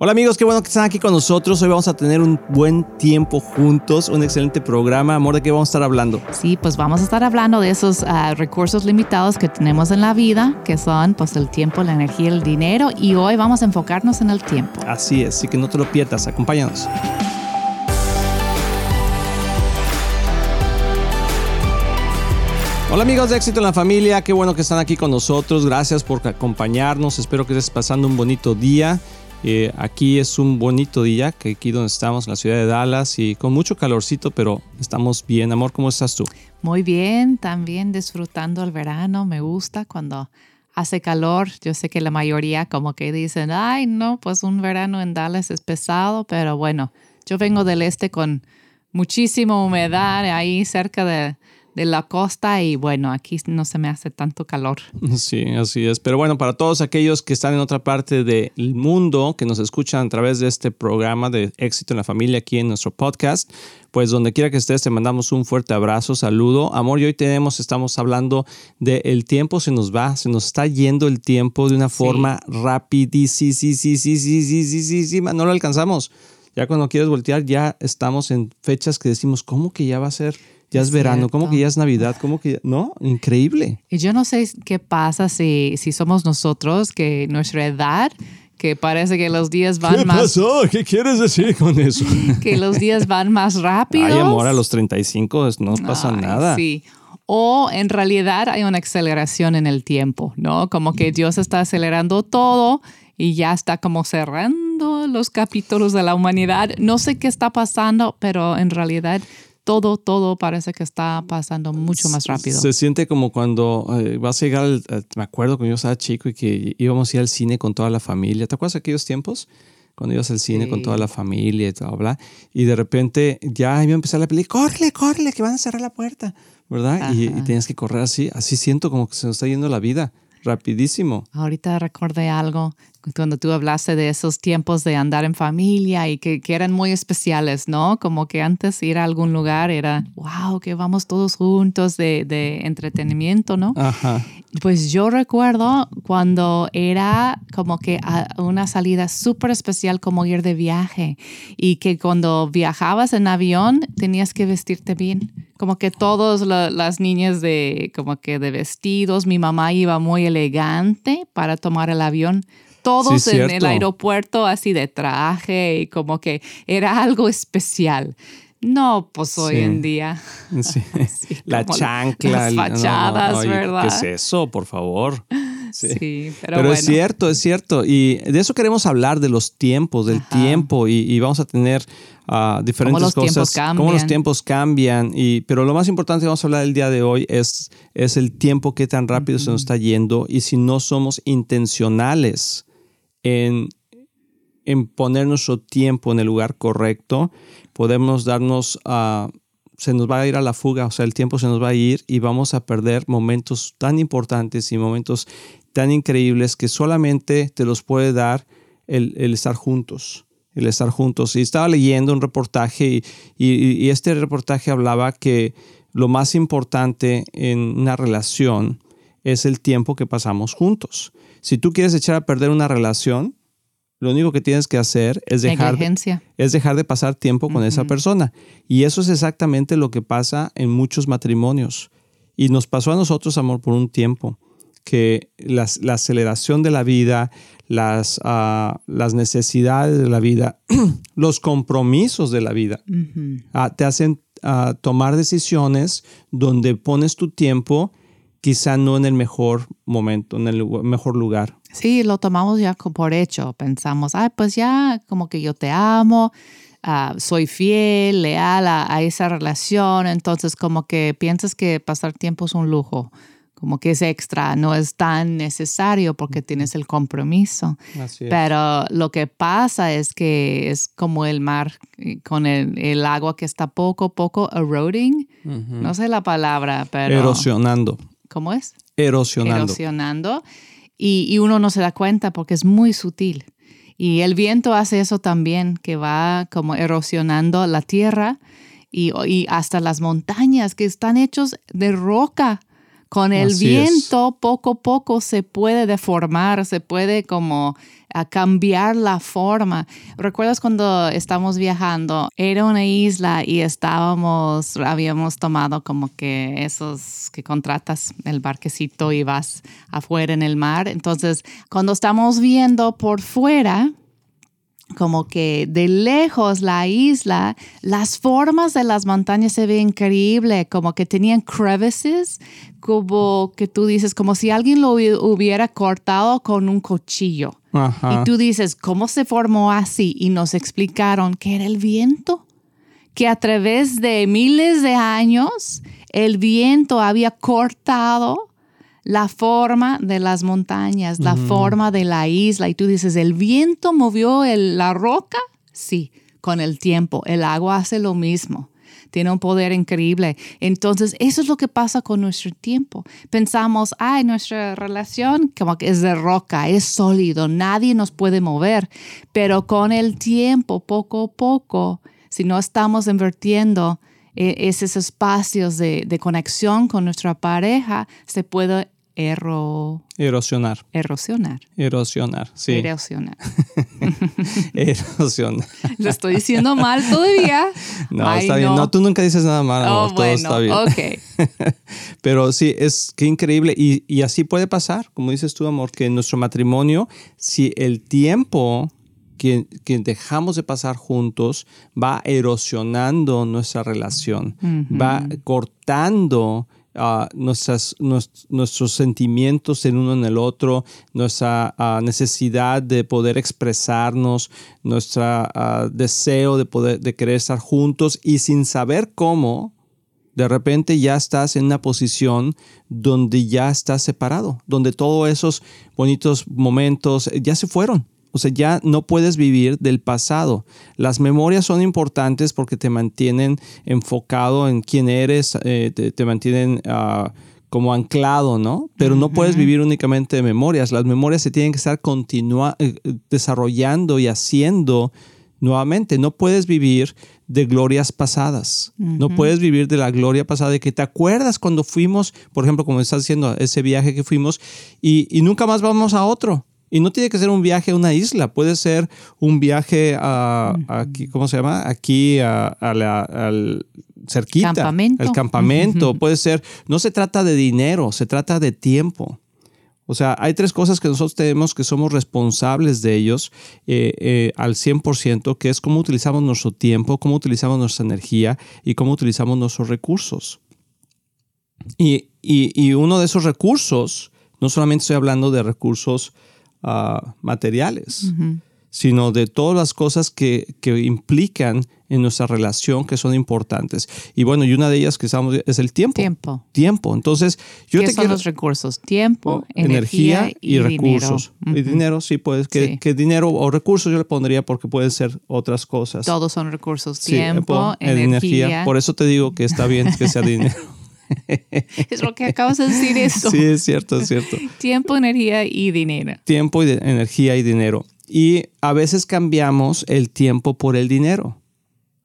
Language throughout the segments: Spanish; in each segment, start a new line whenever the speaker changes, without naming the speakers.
Hola amigos, qué bueno que están aquí con nosotros. Hoy vamos a tener un buen tiempo juntos, un excelente programa. Amor, ¿de qué vamos a estar hablando?
Sí, pues vamos a estar hablando de esos uh, recursos limitados que tenemos en la vida, que son pues el tiempo, la energía, el dinero. Y hoy vamos a enfocarnos en el tiempo.
Así es, así que no te lo pierdas. Acompáñanos. Hola amigos de Éxito en la Familia, qué bueno que están aquí con nosotros. Gracias por acompañarnos. Espero que estés pasando un bonito día. Eh, aquí es un bonito día, que aquí donde estamos, en la ciudad de Dallas, y con mucho calorcito, pero estamos bien. Amor, ¿cómo estás tú?
Muy bien, también disfrutando el verano. Me gusta cuando hace calor. Yo sé que la mayoría como que dicen, ay, no, pues un verano en Dallas es pesado, pero bueno, yo vengo del este con muchísima humedad ahí cerca de de la costa y bueno, aquí no se me hace tanto calor.
Sí, así es. Pero bueno, para todos aquellos que están en otra parte del mundo, que nos escuchan a través de este programa de éxito en la familia aquí en nuestro podcast, pues donde quiera que estés, te mandamos un fuerte abrazo, saludo. Amor, y hoy tenemos, estamos hablando de el tiempo se nos va, se nos está yendo el tiempo de una forma rapidísima, sí, sí, sí, sí, sí, sí, sí, sí, no lo alcanzamos. Ya cuando quieres voltear, ya estamos en fechas que decimos, ¿cómo que ya va a ser? Ya es, verano, como que ya es Navidad, como que ya, no, increíble.
Y yo no sé qué pasa si, si somos nosotros, que nuestra edad, que parece que los días van más...
¿Qué pasó? ¿Qué quieres decir con eso?
que los días van más rápido.
Ay, amor, a los 35 no pasa nada.
Sí. O en realidad hay una aceleración en el tiempo, ¿no? Como que Dios está acelerando todo y ya está como cerrando los capítulos de la humanidad. No sé qué está pasando, pero en realidad todo, todo parece que está pasando mucho más rápido.
Se siente como cuando eh, vas a llegar, al, me acuerdo cuando yo estaba chico y que íbamos a ir al cine con toda la familia. ¿Te acuerdas de aquellos tiempos? Cuando ibas al cine con toda la familia y todo, bla, y de repente ya iba a empezar la película, córrele, córrele, que van a cerrar la puerta, ¿verdad? Y, y, tienes que correr así, así siento como que se nos está yendo la vida rapidísimo.
Ahorita recordé algo cuando tú hablaste de esos tiempos de andar en familia y que, que, eran muy especiales, ¿no? Como que antes ir a algún lugar era, wow, que vamos todos juntos de, de entretenimiento, ¿no?
Ajá.
Pues yo recuerdo cuando era como que una salida súper especial como ir de viaje y que cuando viajabas en avión tenías que vestirte bien como que todas las niñas de como que de vestidos, mi mamá iba muy elegante para tomar el avión. Todos en el aeropuerto así de traje y como que era algo especial. No, pues hoy en día.
Sí. la chancla.
Las fachadas, ¿verdad?
¿Qué es eso, por favor?
Sí, pero,
pero
bueno.
es cierto, es cierto. Y de eso queremos hablar, de los tiempos, del
Ajá.
tiempo. Y, y, vamos a tener uh, diferentes
cómo los
cosas.
Tiempos cambian.
Cómo los tiempos cambian. Y, pero lo más importante que vamos a hablar el día de hoy es, es el tiempo que tan rápido uh -huh. se nos está yendo. Y si no somos intencionales en, en poner nuestro tiempo en el lugar correcto, podemos darnos a... Se nos va a ir a la fuga, o sea, el tiempo se nos va a ir y vamos a perder momentos tan importantes y momentos tan increíbles que solamente te los puede dar el, el estar juntos, el estar juntos. Y estaba leyendo un reportaje y, y, este reportaje hablaba que lo más importante en una relación es el tiempo que pasamos juntos. Si tú quieres echar a perder una relación, lo único que tienes que hacer es dejar, es dejar de pasar tiempo con uh -huh. esa persona. Y eso es exactamente lo que pasa en muchos matrimonios. Y nos pasó a nosotros, amor, por un tiempo, que las, la aceleración de la vida, las, uh, las necesidades de la vida, los compromisos de la vida,
uh -huh.
uh, te hacen tomar decisiones donde pones tu tiempo quizá no en el mejor momento, en el mejor lugar.
Sí, lo tomamos ya por hecho. Pensamos, ay, pues ya como que yo te amo, uh, soy fiel, leal a, a, esa relación. Entonces como que piensas que pasar tiempo es un lujo, como que es extra, no es tan necesario porque tienes el compromiso.
Así es.
Pero lo que pasa es que es como el mar con el, el agua que está poco a poco eroding.
Uh -huh.
No sé la palabra, pero...
Erosionando.
¿Cómo es?
Erosionando.
Erosionando. Y, y, uno no se da cuenta porque es muy sutil. Y el viento hace eso también, que va como erosionando la tierra y, y hasta las montañas que están hechos de roca. Con el
Así
viento,
es.
poco a poco se puede deformar, se puede como a cambiar la forma. ¿Recuerdas cuando estábamos viajando? Era una isla y estábamos, habíamos tomado como que esos que contratas el barquecito y vas afuera en el mar. Entonces, cuando estamos viendo por fuera, como que de lejos la isla, las formas de las montañas se ven increíble, como que tenían crevices, como que tú dices, como si alguien lo hubiera cortado con un cuchillo. Y tú dices, ¿cómo se formó así? Y nos explicaron que era el viento, que a través de miles de años el viento había cortado la forma de las montañas, la forma de la isla. Y tú dices, ¿el viento movió la roca? Sí, con el tiempo. El agua hace lo mismo. Tiene un poder increíble. Entonces, eso es lo que pasa con nuestro tiempo. Pensamos, ay, nuestra relación como que es de roca, es sólido, nadie nos puede mover. Pero con el tiempo, poco a poco, si no estamos invirtiendo eh, esos espacios de, de, conexión con nuestra pareja, se puede
Erosionar.
Erosionar.
Erosionar, sí.
Erosionar.
Erosionar.
Lo estoy diciendo mal todavía.
No, está bien. No, tú nunca dices nada mal, oh, todo está bien.
Ok.
Pero sí, es que increíble. Y, y así puede pasar, como dices tú, amor, que en nuestro matrimonio, si el tiempo que, que, dejamos de pasar juntos va erosionando nuestra relación, va cortando nuestras, nuestros sentimientos en uno en el otro, nuestra necesidad de poder expresarnos, nuestro deseo de poder de querer estar juntos y sin saber cómo, de repente ya estás en una posición donde ya estás separado, donde todos esos bonitos momentos ya se fueron o sea, ya no puedes vivir del pasado. Las memorias son importantes porque te mantienen enfocado en quién eres, eh, te, mantienen ah, como anclado, ¿no? Pero no puedes vivir únicamente de memorias. Las memorias se tienen que estar continua eh, desarrollando y haciendo nuevamente. No puedes vivir de glorias pasadas. No puedes vivir de la gloria pasada, de que te acuerdas cuando fuimos, por ejemplo, como estás diciendo, ese viaje que fuimos y, y nunca más vamos a otro. Y no tiene que ser un viaje a una isla, puede ser un viaje a, aquí, ¿cómo se llama? Aquí a, la, al cerquita.
Campamento.
El campamento, puede ser, no se trata de dinero, se trata de tiempo. O sea, hay tres cosas que nosotros tenemos que somos responsables de ellos eh, eh, al 100%, que es cómo utilizamos nuestro tiempo, cómo utilizamos nuestra energía y cómo utilizamos nuestros recursos. Y, y uno de esos recursos, no solamente estoy hablando de recursos materiales, sino de todas las cosas que, que, implican en nuestra relación que son importantes. Y bueno, y una de ellas que estamos es el tiempo.
Tiempo.
Tiempo. Entonces, yo
¿Qué
te
son
quiero...
los recursos? Tiempo, energía, y,
recursos.
Dinero.
Y dinero, sí, pues, que, que, dinero o recursos yo le pondría porque pueden ser otras cosas.
Todos son recursos. Tiempo, energía.
Por eso te digo que está bien que sea dinero.
es lo que acabas de decir eso.
Sí, es cierto, es cierto.
Tiempo, energía y dinero.
Tiempo, y energía y dinero. Y a veces cambiamos el tiempo por el dinero.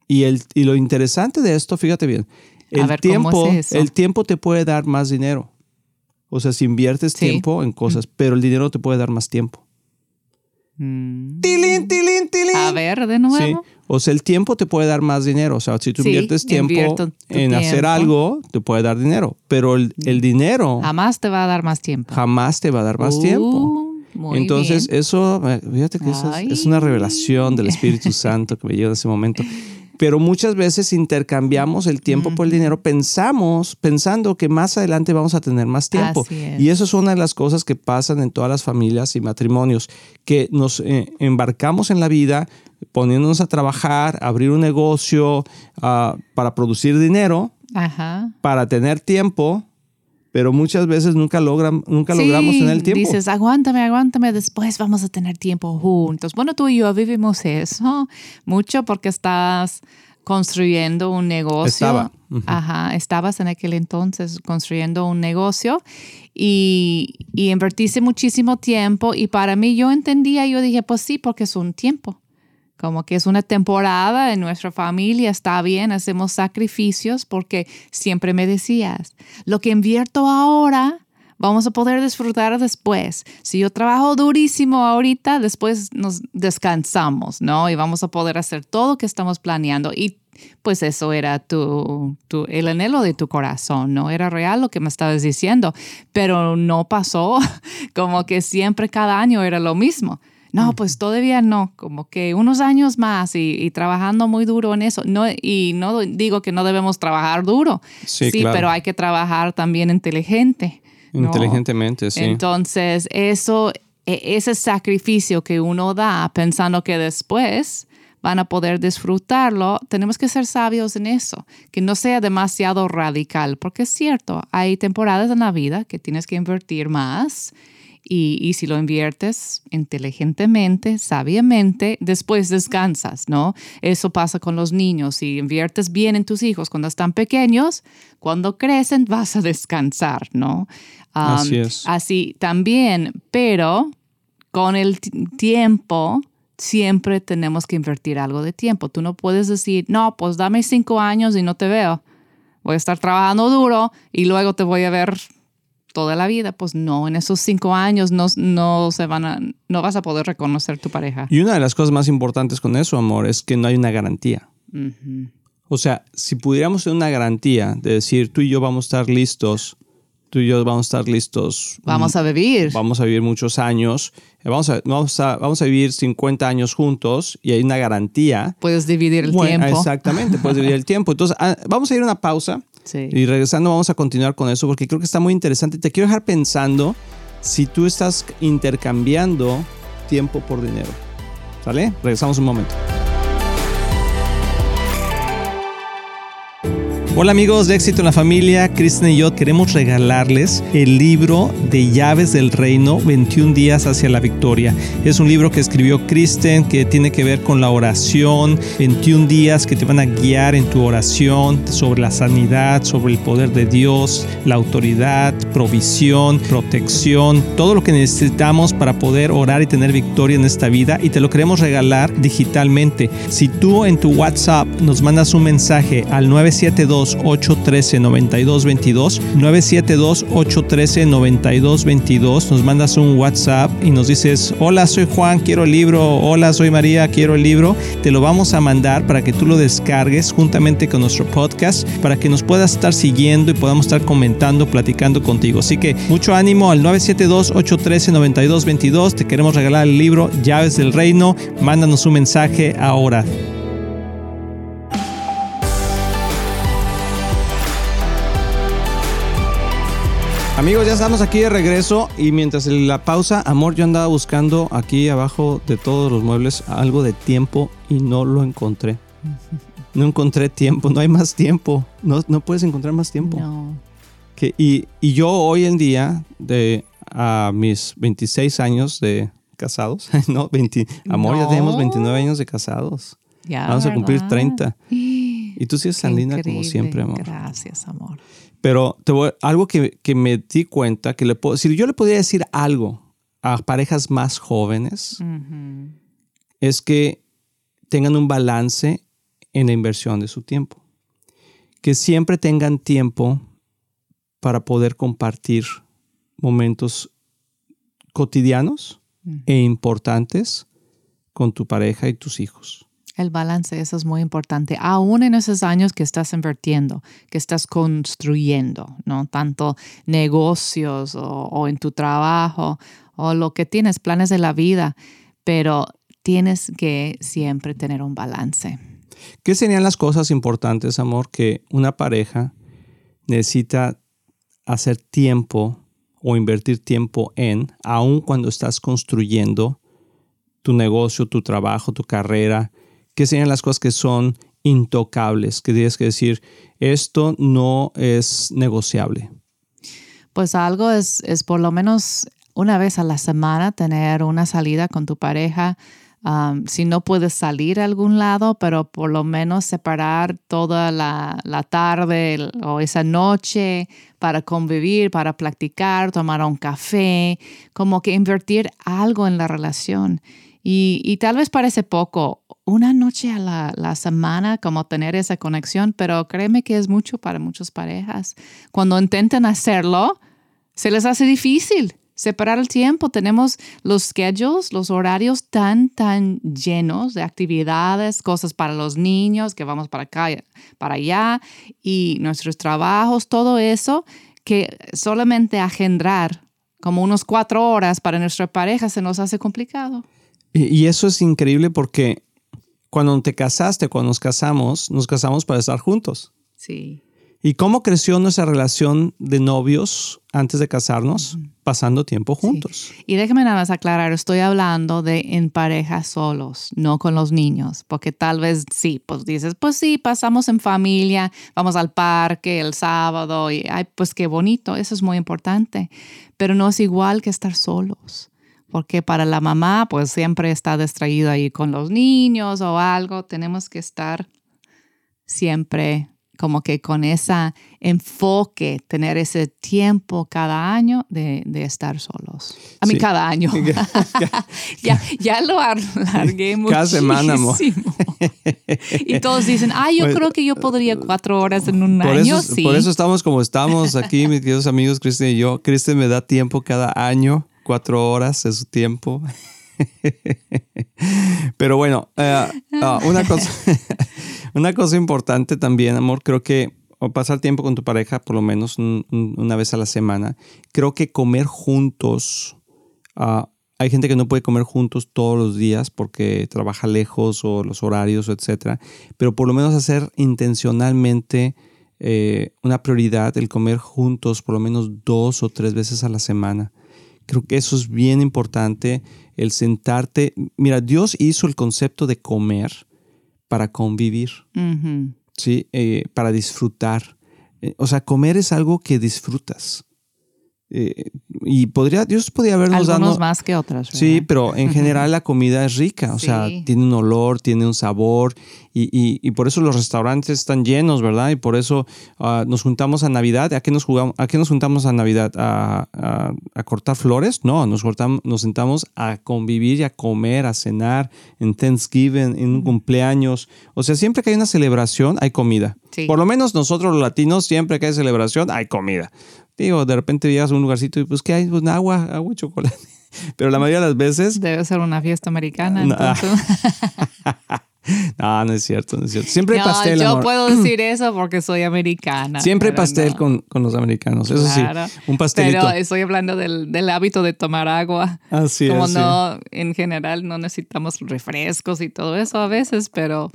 Y, el, y lo interesante de esto, fíjate bien, el, tiempo, el tiempo te puede dar más dinero. O sea, si inviertes tiempo en cosas, pero el dinero te puede dar más tiempo.
Mm.
Tilín, tilín, tilín.
A ver, de nuevo. Sí.
O sea, el tiempo te puede dar más dinero. O sea, si tú inviertes tiempo en hacer algo, te puede dar dinero. Pero el, dinero...
Jamás te va a dar más tiempo.
Jamás te va a dar más tiempo.
Uh,
Entonces, eso, eh, fíjate que eso es, es, una revelación del Espíritu Santo que me llegó en ese momento pero muchas veces intercambiamos el tiempo por el dinero, pensamos, pensando que más adelante vamos a tener más tiempo. Y eso es una de las cosas que pasan en todas las familias y matrimonios, que nos eh, embarcamos en la vida poniéndonos a trabajar, abrir un negocio ah, para producir dinero, para tener tiempo, pero muchas veces nunca, logran, nunca logramos tener el tiempo.
Dices, aguántame, aguántame, después vamos a tener tiempo juntos. Bueno, tú y yo vivimos eso mucho porque estás construyendo un negocio.
Estaba.
Ajá, estabas en aquel entonces construyendo un negocio y, y invertiste muchísimo tiempo y para mí yo entendía, yo dije, pues sí, porque es un tiempo como que es una temporada en nuestra familia, está bien, hacemos sacrificios porque siempre me decías, lo que invierto ahora vamos a poder disfrutar después. Si yo trabajo durísimo ahorita, después nos descansamos, ¿no? Y vamos a poder hacer todo lo que estamos planeando. Y pues eso era tu, tu, el anhelo de tu corazón, ¿no? Era real lo que me estabas diciendo, pero no pasó como que siempre cada año era lo mismo. No, pues todavía no, como que unos años más y, trabajando muy duro en eso. No, y no digo que no debemos trabajar duro, sí, pero hay que trabajar también inteligente.
Inteligentemente, sí.
Entonces, eso, e, ese sacrificio que uno da pensando que después van a poder disfrutarlo, tenemos que ser sabios en eso, que no sea demasiado radical, porque es cierto, hay temporadas en la vida que tienes que invertir más y, si lo inviertes inteligentemente, sabiamente, después descansas, ¿no? Eso pasa con los niños. Si inviertes bien en tus hijos cuando están pequeños, cuando crecen vas a descansar, ¿no?
así es.
Así también, pero con el tiempo siempre tenemos que invertir algo de tiempo. Tú no puedes decir, no, pues dame cinco años y no te veo. Voy a estar trabajando duro y luego te voy a ver toda la vida, pues no, en esos cinco años no, no, se van a, no vas a poder reconocer tu pareja.
Y una de las cosas más importantes con eso, amor, es que no hay una garantía. O sea, si pudiéramos tener una garantía de decir tú y yo vamos a estar listos, tú y yo vamos a estar listos.
Vamos a vivir.
Vamos a vivir muchos años. Eh, vamos a, vamos a, vamos a vivir 50 años juntos y hay una garantía.
Puedes dividir el tiempo.
Exactamente, puedes dividir el tiempo. Entonces, ah, vamos a ir a una pausa y regresando vamos a continuar con eso porque creo que está muy interesante. Te quiero dejar pensando si tú estás intercambiando tiempo por dinero. ¿Sale? Regresamos un momento. Hola amigos de Éxito en la Familia, Kristen y yo queremos regalarles el libro de Llaves del Reino, 21 días hacia la victoria. Es un libro que escribió Kristen que tiene que ver con la oración, 21 días que te van a guiar en tu oración sobre la sanidad, sobre el poder de Dios, la autoridad, provisión, protección, todo lo que necesitamos para poder orar y tener victoria en esta vida y te lo queremos regalar digitalmente. Si tú en tu WhatsApp nos mandas un mensaje al 972 813 9222 972 813 9222 nos mandas un WhatsApp y nos dices hola soy Juan quiero el libro. Hola soy María quiero el libro te lo vamos a mandar para que tú lo descargues juntamente con nuestro podcast para que nos puedas estar siguiendo y podamos estar comentando platicando contigo. Así que mucho ánimo al 972 813 9222 te queremos regalar el libro llaves del reino. Mándanos un mensaje ahora Amigos, ya estamos aquí de regreso y mientras la pausa, amor, yo andaba buscando aquí abajo de todos los muebles algo de tiempo y no lo encontré. No encontré tiempo, no hay más tiempo. No, no puedes encontrar más tiempo.
No.
Que, y, y, yo hoy en día, de a mis 26 años de casados, no, 20, amor, ya tenemos 29 años de casados.
Ya,
Vamos a cumplir 30. Y tú sigues tan linda como siempre, amor.
Gracias, amor.
Pero te voy, algo que, que, me di cuenta, que le puedo, si yo le podría decir algo a parejas más jóvenes, es que tengan un balance en la inversión de su tiempo. Que siempre tengan tiempo para poder compartir momentos cotidianos e importantes con tu pareja y tus hijos.
El balance, eso es muy importante, aún en esos años que estás invirtiendo, que estás construyendo, ¿no? Tanto negocios o, en tu trabajo o lo que tienes, planes de la vida, pero tienes que siempre tener un balance.
¿Qué serían las cosas importantes, amor, que una pareja necesita hacer tiempo o invertir tiempo en, aun cuando estás construyendo tu negocio, tu trabajo, tu carrera, ¿Qué serían las cosas que son intocables? Que tienes que decir, esto no es negociable.
Pues algo es, es por lo menos una vez a la semana tener una salida con tu pareja. Si no puedes salir a algún lado, pero por lo menos separar toda la, la, tarde o esa noche para convivir, para platicar, tomar un café, como que invertir algo en la relación. Y tal vez parece poco una noche a la, semana, como tener esa conexión, pero créeme que es mucho para muchas parejas. Cuando intenten hacerlo, se les hace difícil separar el tiempo. Tenemos los schedules, los horarios tan, tan llenos de actividades, cosas para los niños, que vamos para acá, para allá, y nuestros trabajos, todo eso, que solamente agendrar como unos cuatro horas para nuestra pareja se nos hace complicado.
Y, eso es increíble porque cuando te casaste, cuando nos casamos, nos casamos para estar juntos.
Sí.
¿Y cómo creció nuestra relación de novios antes de casarnos? Pasando tiempo juntos.
Y déjeme nada más aclarar, estoy hablando de en pareja solos, no con los niños, porque tal vez sí, pues dices, pues sí, pasamos en familia, vamos al parque el sábado y, ay, pues qué bonito, eso es muy importante, pero no es igual que estar solos porque para la mamá pues siempre está distraída ahí con los niños o algo, tenemos que estar siempre como que con ese enfoque, tener ese tiempo cada año de, estar solos. A mí cada año. ya, ya lo alargué muchísimo. Cada semana, amor. y todos dicen, ah, yo creo que yo podría cuatro horas en un año.
Eso, Por eso estamos como estamos aquí, mis queridos amigos, Cristian y yo. Cristian me da tiempo cada año, cuatro horas es su tiempo. Pero bueno, eh, ah, una cosa... Una cosa importante también, amor, creo que pasar tiempo con tu pareja por lo menos una vez a la semana. Creo que comer juntos, ah, hay gente que no puede comer juntos todos los días porque trabaja lejos o los horarios, etcétera, pero por lo menos hacer intencionalmente eh, una prioridad el comer juntos por lo menos dos o tres veces a la semana. Creo que eso es bien importante, el sentarte. Mira, Dios hizo el concepto de comer para convivir, ¿sí? Eh, para disfrutar. Eh, o sea, comer es algo que disfrutas. Eh, y podría, Dios podría habernos
Algunos más que otras.
Sí, pero en general la comida es rica, o sea, tiene un olor, tiene un sabor y, por eso los restaurantes están llenos, ¿verdad? Y por eso ah, nos juntamos a Navidad. ¿A qué nos, jugamos, ¿A qué nos juntamos a Navidad? ¿A, cortar flores? No, nos, nos sentamos a convivir y a comer, a cenar en Thanksgiving, en un cumpleaños. O sea, siempre que hay una celebración, hay comida. Por lo menos nosotros los latinos, siempre que hay celebración, hay comida. Digo, de repente llegas a un lugarcito y pues, ¿qué hay? Pues agua, agua y chocolate. Pero la mayoría de las veces...
Debe ser una fiesta americana,
no, no, no es cierto, no es cierto. Siempre hay pastel.
Yo puedo decir eso porque soy americana.
Siempre pastel con, con, los americanos, eso sí. Un pastelito.
Pero estoy hablando del, del hábito de tomar agua.
Así
Como
es.
Como no, en general no necesitamos refrescos y todo eso a veces, pero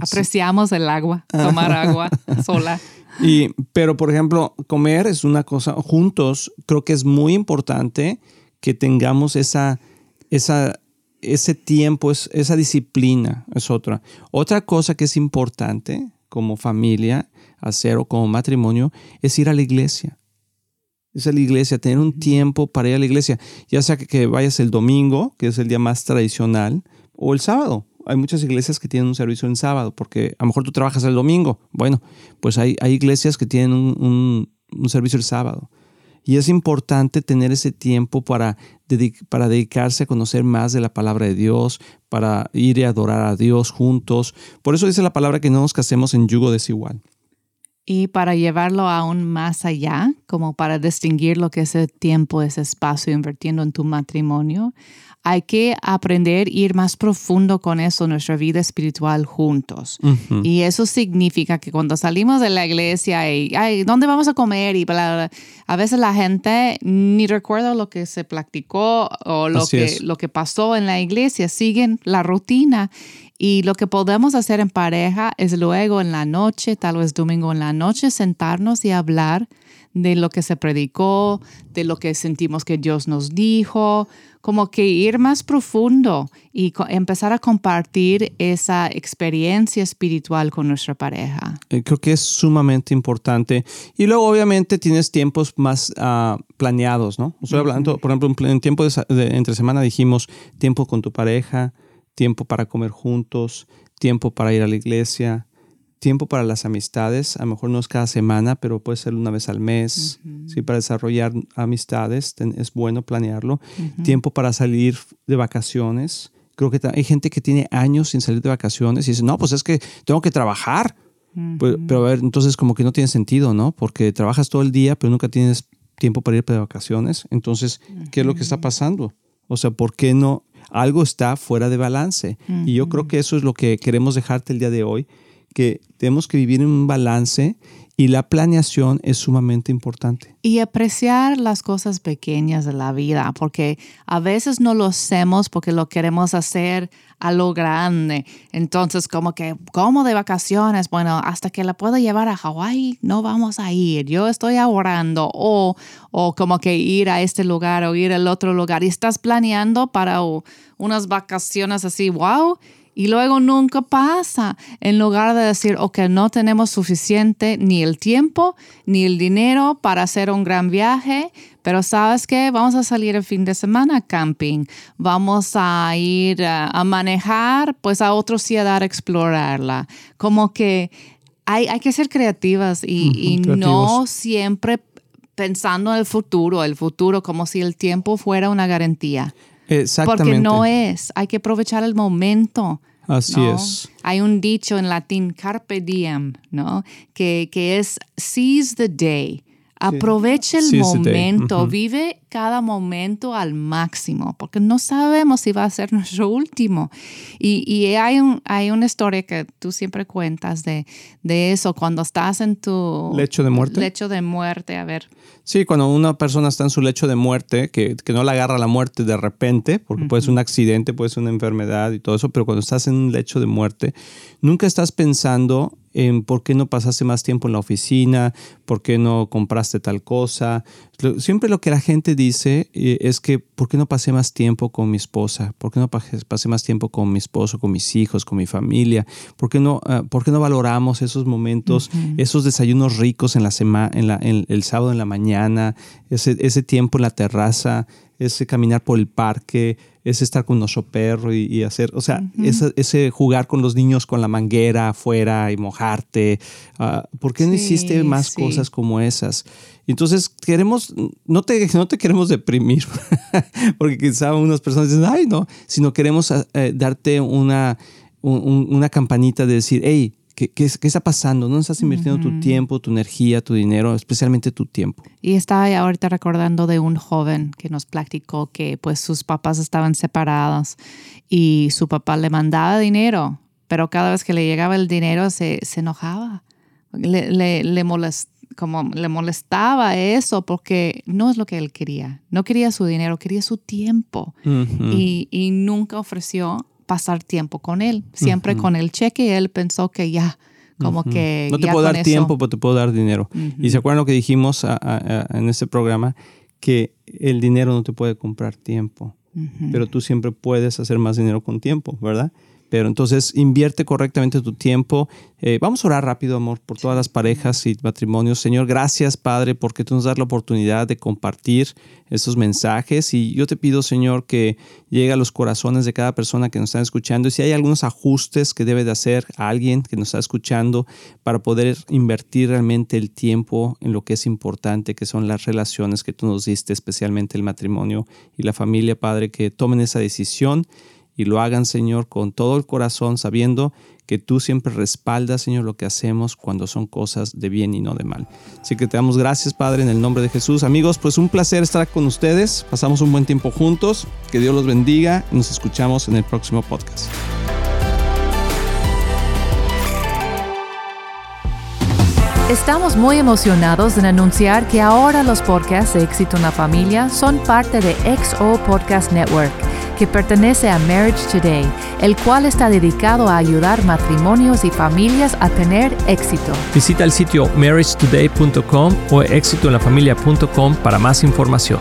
apreciamos el agua, tomar agua sola.
Y, pero, por ejemplo, comer es una cosa, juntos, creo que es muy importante que tengamos esa, esa, ese tiempo, esa disciplina, es otra. Otra cosa que es importante como familia hacer o como matrimonio es ir a la iglesia. Es a la iglesia, tener un tiempo para ir a la iglesia, ya sea que vayas el domingo, que es el día más tradicional, o el sábado hay muchas iglesias que tienen un servicio en sábado, porque a lo mejor tú trabajas el domingo. Bueno, pues hay, hay iglesias que tienen un, servicio el sábado. Y es importante tener ese tiempo para, para dedicarse a conocer más de la palabra de Dios, para ir y adorar a Dios juntos. Por eso dice la palabra que no nos casemos en yugo desigual.
Y para llevarlo aún más allá, como para distinguir lo que es el tiempo, ese espacio invirtiendo en tu matrimonio, hay que aprender a ir más profundo con eso, nuestra vida espiritual juntos. Y eso significa que cuando salimos de la iglesia y, ay, ¿dónde vamos a comer? Y a veces la gente ni recuerda lo que se practicó o lo, que, lo que pasó en la iglesia, siguen la rutina. Y lo que podemos hacer en pareja es luego en la noche, tal vez domingo en la noche, sentarnos y hablar de lo que se predicó, de lo que sentimos que Dios nos dijo, como que ir más profundo y empezar a compartir esa experiencia espiritual con nuestra pareja.
Eh, creo que es sumamente importante. Y luego obviamente tienes tiempos más ah, planeados, ¿no? Estoy hablando, por ejemplo, en tiempo de, entre semana dijimos tiempo con tu pareja, tiempo para comer juntos, tiempo para ir a la iglesia, tiempo para las amistades, a lo mejor no es cada semana, pero puede ser una vez al mes, ¿sí? Para desarrollar amistades es bueno planearlo. Tiempo para salir de vacaciones. Creo que hay gente que tiene años sin salir de vacaciones y dice, no, pues es que tengo que trabajar. Pues, pero a ver, entonces como que no tiene sentido, ¿no? Porque trabajas todo el día, pero nunca tienes tiempo para ir de vacaciones. Entonces, ¿qué es lo que está pasando? O sea, ¿por qué no? Algo está fuera de balance. Y yo creo que eso es lo que queremos dejarte el día de hoy, que tenemos que vivir en un balance y la planeación es sumamente importante.
Y apreciar las cosas pequeñas de la vida, porque a veces no lo hacemos porque lo queremos hacer a lo grande. Entonces, como que, como de vacaciones? Bueno, hasta que la pueda llevar a Hawái, no vamos a ir. Yo estoy ahorrando. O, o como que ir a este lugar o ir al otro lugar. Y estás planeando para unas vacaciones así, wow y luego nunca pasa. En lugar de decir, ok, no tenemos suficiente ni el tiempo ni el dinero para hacer un gran viaje, pero sabes qué, vamos a salir el fin de semana a camping, vamos a ir a, manejar, pues a otra ciudad a explorarla. Como que hay, hay que ser creativas y, no siempre pensando en el futuro, el futuro como si el tiempo fuera una garantía.
Exactamente.
Porque no es, hay que aprovechar el momento.
Así es.
Hay un dicho en latín, carpe diem, ¿no? Que, que es seize the day. Aproveche el momento, vive cada momento al máximo, porque no sabemos si va a ser nuestro último. Y, y hay, un, hay una historia que tú siempre cuentas de, de eso, cuando estás en tu
lecho de muerte.
Lecho de muerte, a ver.
Sí, cuando una persona está en su lecho de muerte, que, que no le agarra la muerte de repente, porque puede ser un accidente, puede ser una enfermedad y todo eso, pero cuando estás en un lecho de muerte, nunca estás pensando en por qué no pasaste más tiempo en la oficina, por qué no compraste tal cosa. Siempre lo que la gente dice eh, es que por qué no pasé más tiempo con mi esposa, por qué no pasé más tiempo con mi esposo, con mis hijos, con mi familia, por qué no, ah, por qué no valoramos esos momentos, esos desayunos ricos en la semana, en, el sábado en la mañana, ese, ese tiempo en la terraza, ese caminar por el parque, es estar con nuestro perro y, hacer, o sea, ese, jugar con los niños con la manguera afuera y mojarte. Uh, ¿Por qué no hiciste más cosas como esas? Entonces, queremos, no te, no te queremos deprimir, porque quizá unas personas dicen, ay, no, sino queremos eh, darte una, una campanita de decir, hey, ¿Qué, qué, está pasando? ¿Dónde estás invirtiendo tu tiempo, tu energía, tu dinero, especialmente tu tiempo?
Y estaba ahorita recordando de un joven que nos platicó que pues sus papás estaban separados y su papá le mandaba dinero, pero cada vez que le llegaba el dinero se, se enojaba. Le, le, le, como le molestaba eso porque no es lo que él quería. No quería su dinero, quería su tiempo. y, y nunca ofreció pasar tiempo con él, siempre con el cheque. Él pensó que ya, como que...
No te puedo dar tiempo, pero te puedo dar dinero. Y se acuerdan lo que dijimos en este programa, que el dinero no te puede comprar tiempo, pero tú siempre puedes hacer más dinero con tiempo, ¿verdad? Pero entonces invierte correctamente tu tiempo. Eh, vamos a orar rápido, amor, por todas las parejas y matrimonios. Señor, gracias, Padre, porque tú nos das la oportunidad de compartir estos mensajes. Y yo te pido, Señor, que llegue a los corazones de cada persona que nos está escuchando. Y si hay algunos ajustes que debe de hacer alguien que nos está escuchando para poder invertir realmente el tiempo en lo que es importante, que son las relaciones que tú nos diste, especialmente el matrimonio y la familia, Padre, que tomen esa decisión y lo hagan, Señor, con todo el corazón, sabiendo que tú siempre respaldas, Señor, lo que hacemos cuando son cosas de bien y no de mal. Así que te damos gracias, Padre, en el nombre de Jesús. Amigos, pues un placer estar con ustedes. Pasamos un buen tiempo juntos. Que Dios los bendiga. Nos escuchamos en el próximo podcast.
Estamos muy emocionados en anunciar que ahora los podcasts de Éxito en la Familia son parte de XO Podcast Network que pertenece a Marriage Today, el cual está dedicado a ayudar matrimonios y familias a tener éxito.
Visita el sitio marriagetoday.com o éxitoenlafamilia.com para más información.